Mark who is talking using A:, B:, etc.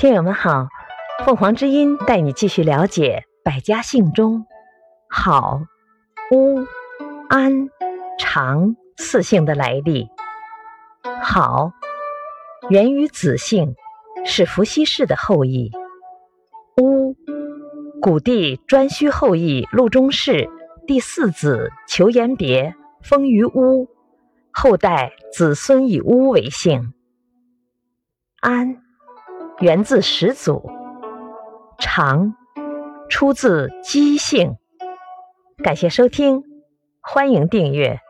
A: 听友们好，凤凰之音带你继续了解百家姓中好、乌、安、常四姓的来历。好，源于子姓，是伏羲氏的后裔。乌，古帝颛顼后裔陆中氏第四子求延别封于乌，后代子孙以乌为姓。安。源自始祖，长出自姬姓。感谢收听，欢迎订阅。